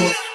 amor.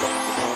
Thank.